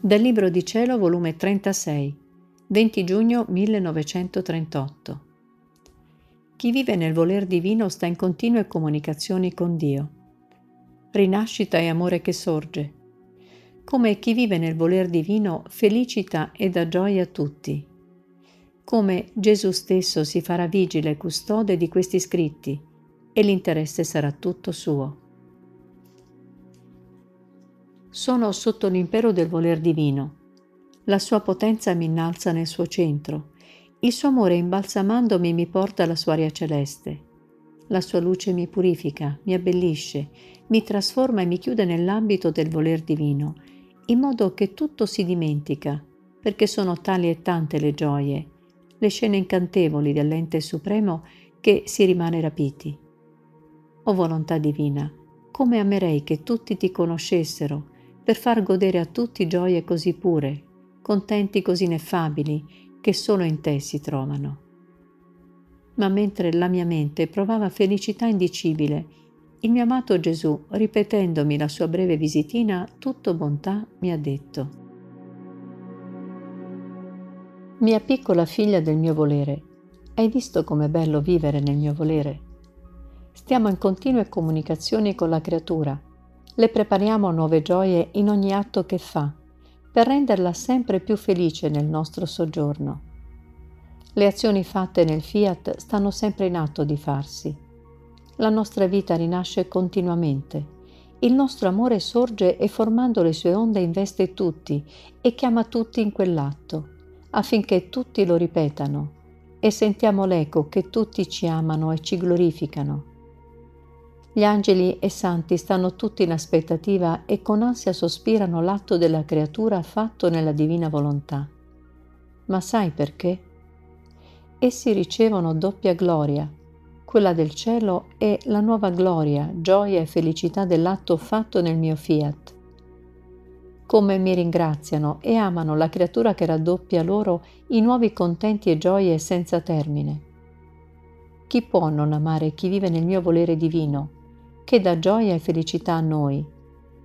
Dal Libro di Cielo, volume 36, 20 giugno 1938. Chi vive nel voler divino sta in continue comunicazioni con Dio. Rinascita e amore che sorge. Come chi vive nel voler divino felicita e dà gioia a tutti. Come Gesù stesso si farà vigile e custode di questi scritti e l'interesse sarà tutto suo sono sotto l'impero del voler divino. La sua potenza mi innalza nel suo centro. Il suo amore imbalsamandomi mi porta alla sua aria celeste. La sua luce mi purifica, mi abbellisce, mi trasforma e mi chiude nell'ambito del voler divino, in modo che tutto si dimentica, perché sono tali e tante le gioie, le scene incantevoli dell'ente supremo che si rimane rapiti. O volontà divina, come amerei che tutti ti conoscessero, per far godere a tutti gioie così pure, contenti così ineffabili, che solo in te si trovano. Ma mentre la mia mente provava felicità indicibile, il mio amato Gesù, ripetendomi la sua breve visitina, tutto bontà, mi ha detto, Mia piccola figlia del mio volere, hai visto com'è bello vivere nel mio volere? Stiamo in continue comunicazioni con la creatura, le prepariamo nuove gioie in ogni atto che fa, per renderla sempre più felice nel nostro soggiorno. Le azioni fatte nel fiat stanno sempre in atto di farsi. La nostra vita rinasce continuamente. Il nostro amore sorge e formando le sue onde investe tutti e chiama tutti in quell'atto, affinché tutti lo ripetano e sentiamo l'eco che tutti ci amano e ci glorificano gli angeli e santi stanno tutti in aspettativa e con ansia sospirano l'atto della creatura fatto nella divina volontà. Ma sai perché? Essi ricevono doppia gloria, quella del cielo e la nuova gloria, gioia e felicità dell'atto fatto nel mio fiat. Come mi ringraziano e amano la creatura che raddoppia loro i nuovi contenti e gioie senza termine. Chi può non amare chi vive nel mio volere divino? Che dà gioia e felicità a noi.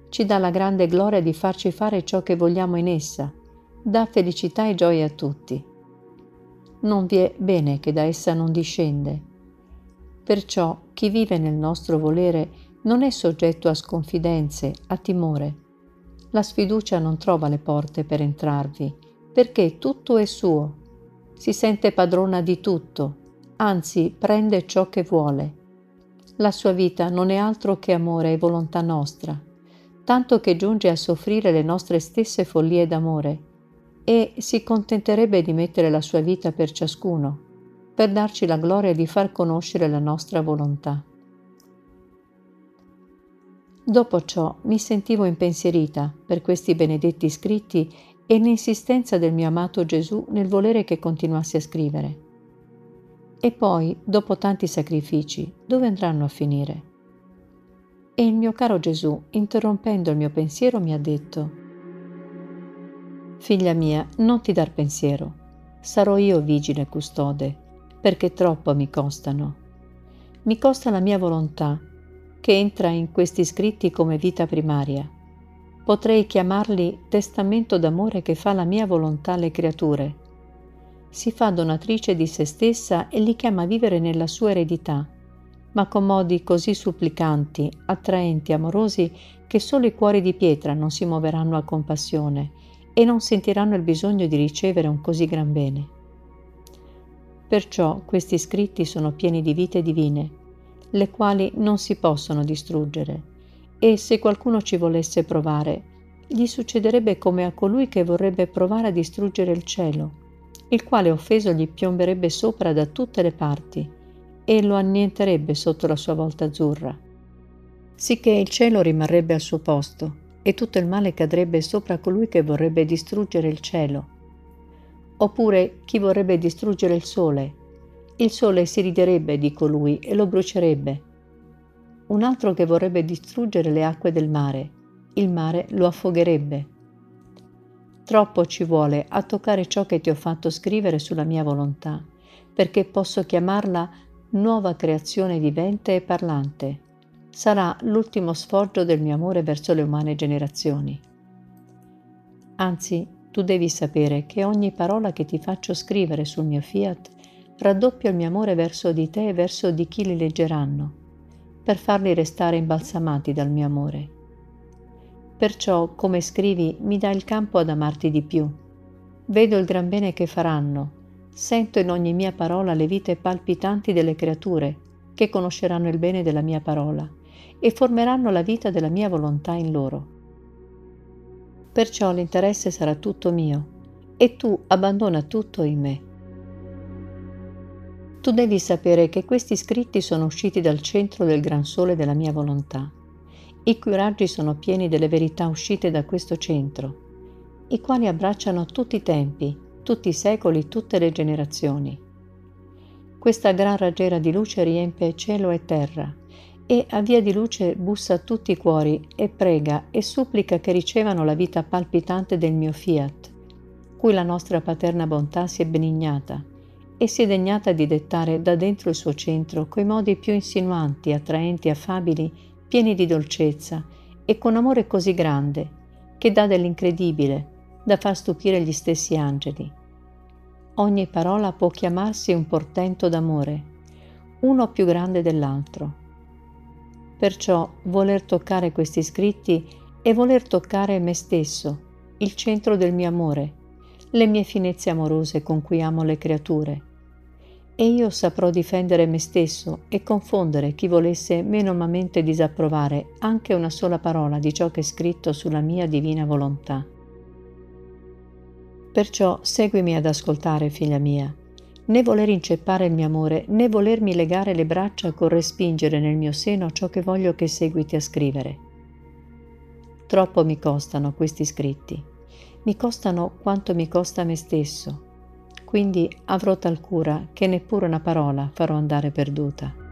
Ci dà la grande gloria di farci fare ciò che vogliamo in essa, dà felicità e gioia a tutti. Non vi è bene che da essa non discende. Perciò chi vive nel nostro volere non è soggetto a sconfidenze, a timore. La sfiducia non trova le porte per entrarvi, perché tutto è suo. Si sente padrona di tutto, anzi prende ciò che vuole la sua vita non è altro che amore e volontà nostra, tanto che giunge a soffrire le nostre stesse follie d'amore e si contenterebbe di mettere la sua vita per ciascuno, per darci la gloria di far conoscere la nostra volontà. Dopo ciò mi sentivo impensierita per questi benedetti scritti e l'insistenza del mio amato Gesù nel volere che continuassi a scrivere. E poi, dopo tanti sacrifici, dove andranno a finire? E il mio caro Gesù, interrompendo il mio pensiero, mi ha detto, Figlia mia, non ti dar pensiero, sarò io vigile e custode, perché troppo mi costano. Mi costa la mia volontà, che entra in questi scritti come vita primaria. Potrei chiamarli testamento d'amore che fa la mia volontà alle creature, si fa donatrice di se stessa e li chiama a vivere nella sua eredità, ma con modi così supplicanti, attraenti, amorosi, che solo i cuori di pietra non si muoveranno a compassione e non sentiranno il bisogno di ricevere un così gran bene. Perciò questi scritti sono pieni di vite divine, le quali non si possono distruggere, e se qualcuno ci volesse provare, gli succederebbe come a colui che vorrebbe provare a distruggere il cielo, il quale offeso gli piomberebbe sopra da tutte le parti e lo annienterebbe sotto la sua volta azzurra, sicché il cielo rimarrebbe al suo posto e tutto il male cadrebbe sopra colui che vorrebbe distruggere il cielo. Oppure chi vorrebbe distruggere il sole, il sole si riderebbe di colui e lo brucerebbe. Un altro che vorrebbe distruggere le acque del mare, il mare lo affogherebbe. Troppo ci vuole a toccare ciò che ti ho fatto scrivere sulla mia volontà, perché posso chiamarla nuova creazione vivente e parlante. Sarà l'ultimo sfoggio del mio amore verso le umane generazioni. Anzi, tu devi sapere che ogni parola che ti faccio scrivere sul mio fiat raddoppia il mio amore verso di te e verso di chi li leggeranno, per farli restare imbalsamati dal mio amore. Perciò, come scrivi, mi dà il campo ad amarti di più. Vedo il gran bene che faranno, sento in ogni mia parola le vite palpitanti delle creature, che conosceranno il bene della mia parola e formeranno la vita della mia volontà in loro. Perciò l'interesse sarà tutto mio e tu abbandona tutto in me. Tu devi sapere che questi scritti sono usciti dal centro del gran sole della mia volontà, i cui raggi sono pieni delle verità uscite da questo centro, i quali abbracciano tutti i tempi, tutti i secoli, tutte le generazioni. Questa gran raggiera di luce riempie cielo e terra e a via di luce bussa a tutti i cuori e prega e supplica che ricevano la vita palpitante del mio fiat, cui la nostra paterna bontà si è benignata e si è degnata di dettare da dentro il suo centro coi modi più insinuanti, attraenti, affabili, pieni di dolcezza e con amore così grande che dà dell'incredibile da far stupire gli stessi angeli. Ogni parola può chiamarsi un portento d'amore, uno più grande dell'altro Perciò voler toccare questi scritti è voler toccare me stesso, il centro del mio amore, le mie finezze amorose con cui amo le creature. E io saprò difendere me stesso e confondere chi volesse menomamente disapprovare anche una sola parola di ciò che è scritto sulla mia divina volontà. Perciò seguimi ad ascoltare, figlia mia, né voler inceppare il mio amore, né volermi legare le braccia con respingere nel mio seno ciò che voglio che seguiti a scrivere. Troppo mi costano questi scritti, mi costano quanto mi costa me stesso, quindi avrò tal cura che neppure una parola farò andare perduta.